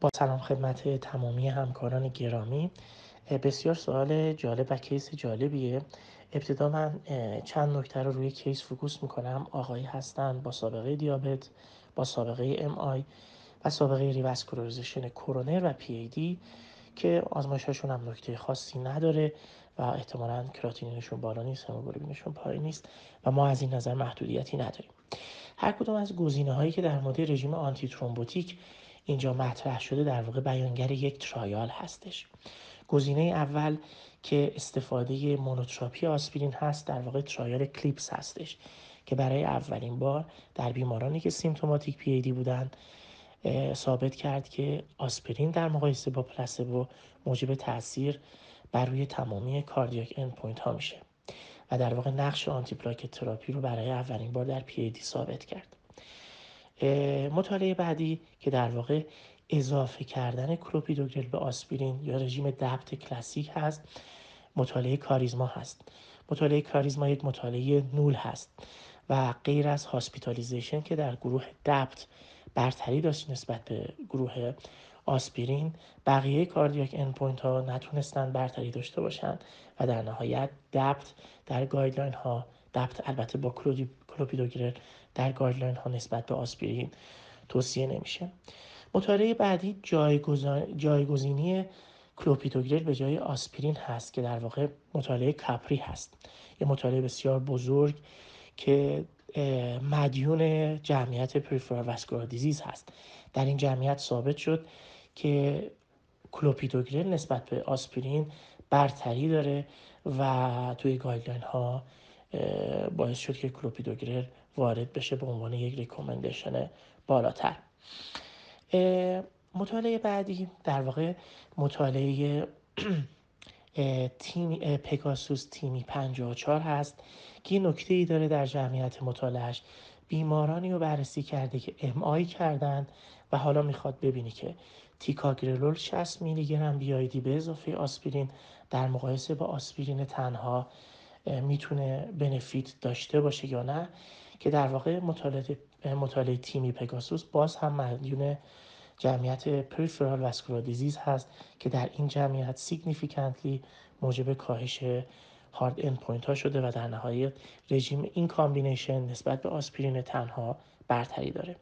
با سلام خدمت تمامی همکاران گرامی بسیار سوال جالب و case جالبیه. ابتدا من چند نکته رو روی case focus می‌کنم. آقایی هستن با سابقه دیابت با سابقه MI و سابقه revascularization کورونر و پی ای دی که آزمایششون هم نکته خاصی نداره و احتمالا کراتینینشون بالا نیست هموگلوبینشون پایین نیست و ما از این نظر محدودیتی نداریم. هر کدوم از گزینه هایی که در مورد رژیم antithrombotic اینجا مطرح شده در واقع بیانگر یک trial هستش. گزینه اول که استفاده monotherapy آسپرین هست در واقع trial CLIPS هستش که برای اولین بار در بیمارانی که symptomatic PAD بودن ثابت کرد که آسپرین در مقایسه با placebo موجب تاثیر بر روی تمامی cardiac endpoint ها میشه و در واقع نقش آنتی پلاکت تراپی رو برای اولین بار در پی ای دی ثابت کرد. مطالعه بعدی که در واقع اضافه کردن کلوپیدوگرل به آسپرین یا رژیم DAPT کلاسیک هست مطالعه CHARISMA هست. مطالعه CHARISMA یک مطالعه null هست و غیر از hospitalization که در گروه DAPT برتری داشت نسبت به گروه آسپرین بقیه cardiac endpoint ها نتونستن برتری داشته باشند و در نهایت DAPT در guideline ها DAPT البته با کلوپیدوگرل در guideline ها نسبت به آسپرین توصیه نمیشه. مطالعه بعدی جایگزینی کلوپیدوگرل به جای آسپرین هست که در واقع مطالعه CAPRIE هست. یه مطالعه بسیار بزرگ که مدیون جمعیت peripheral vascular disease هست. در این جمعیت ثابت شد که کلوپیدوگرل نسبت به آسپرین برتری داره و توی guideline ها باعث شد که کلوپیدوگرل وارد بشه به عنوان یک recommendation بالاتر. مطالعه بعدی در واقع مطالعه TIMI PEGASUS TIMI 54 هست که نکته ای داره در جمعیت مطالعهش بیمارانی رو بررسی کرده که MI کردن و حالا می‌خواد ببینی که تیکاگرلول 60 میلی گرم BID به اضافه آسپرین در مقایسه با آسپرین تنها می‌تونه benefit داشته باشه یا نه که در واقع مطالعه, مطالعه TIMI PEGASUS باز هم مدیون جمعیت peripheral vascular disease هست که در این جمعیت significantly موجب کاهش hard endpoint ها شده و در نهایت رژیم این combination نسبت به آسپرین تنها برتری داره.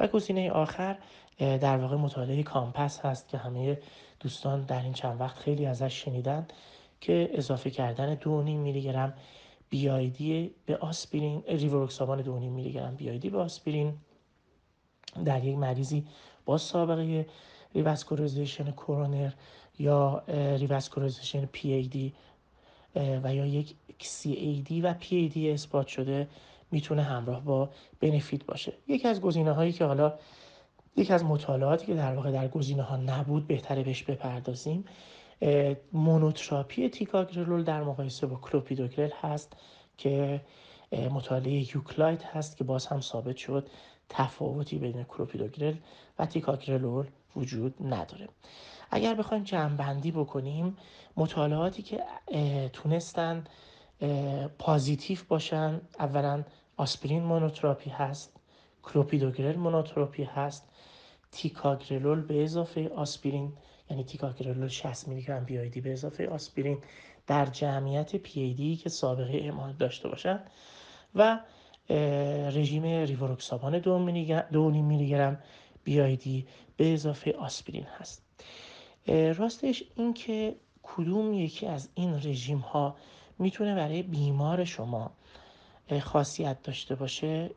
و گزینه آخر در واقع مطالعه COMPASS هست که همه دوستان در این چند وقت خیلی ازش شنیدن. که اضافه کردن 2.5 میلی گرم BID به آسپرین ریواروکسابان 2.5 میلی گرم BID به آسپرین در یک مریضی با سابقه revascularization کورونر یا revascularization PAD و یا یک CAD و پی ای دی اثبات شده می‌تونه همراه با benefit باشه. یکی از گزینه هایی که حالا یکی از مطالعاتی که در واقع در گزینه ها نبود بهتره بهش بپردازیم monotherapy تیکاگرلول در مقایسه با کلوپیدوگرل هست که مطالعه EUCLID هست که باز هم ثابت شد تفاوتی بین کلوپیدوگرل و تیکاگرلول وجود نداره. اگر بخوایم جمعبندی بکنیم مطالعاتی که تونستن positive باشن اولا آسپرین monotherapy هست کلوپیدوگرل monotherapy هست تیکاگرلور به اضافه آسپرین یعنی تیکاگرلور 60 میلی گرم BID به اضافه آسپرین در جمعیت پی دی که سابقه MI داشته باشن و رژیم ریوروکسابان دو میلی گرم BID به اضافه آسپرین هست. راستش این که کدوم یکی از این رژیم ها می‌تونه برای بیمار شما خاصیت داشته باشه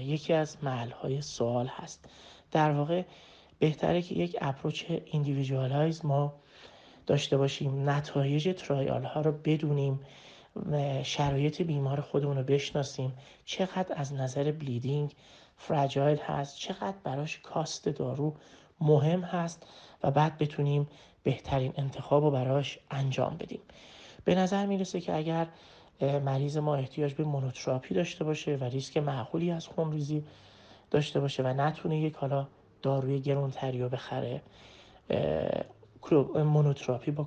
یکی از محل های سوال هست. در واقع بهتره که یک approach individualize ما داشته باشیم نتایج trial ها رو بدونیم شرایط بیمار خودمون رو بشناسیم. چقدر از نظر bleeding فرجایل هست چقدر براش کاست دارو مهم هست و بعد بتونیم بهترین انتخاب رو براش انجام بدیم. به نظر می‌رسه که اگر مریض ما احتیاج به مونوتراپی داشته باشه و ریسک معقولی از خونریزی داشته باشه و نتونه یک حالا داروی گرونتری رو بخره مونوتراپی با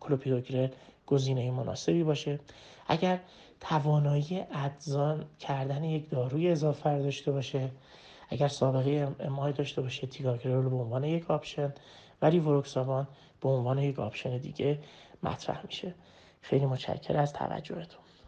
کلوپیدوگرل گزینه مناسبی باشه. اگر توانایی add on کردن یک داروی اضافه داشته باشه اگر سابقه MI داشته باشه تیکاگرلور به عنوان یک option و ریوروکسابان به عنوان یک option دیگه مطرح میشه. خیلی متشکر از توجهتون.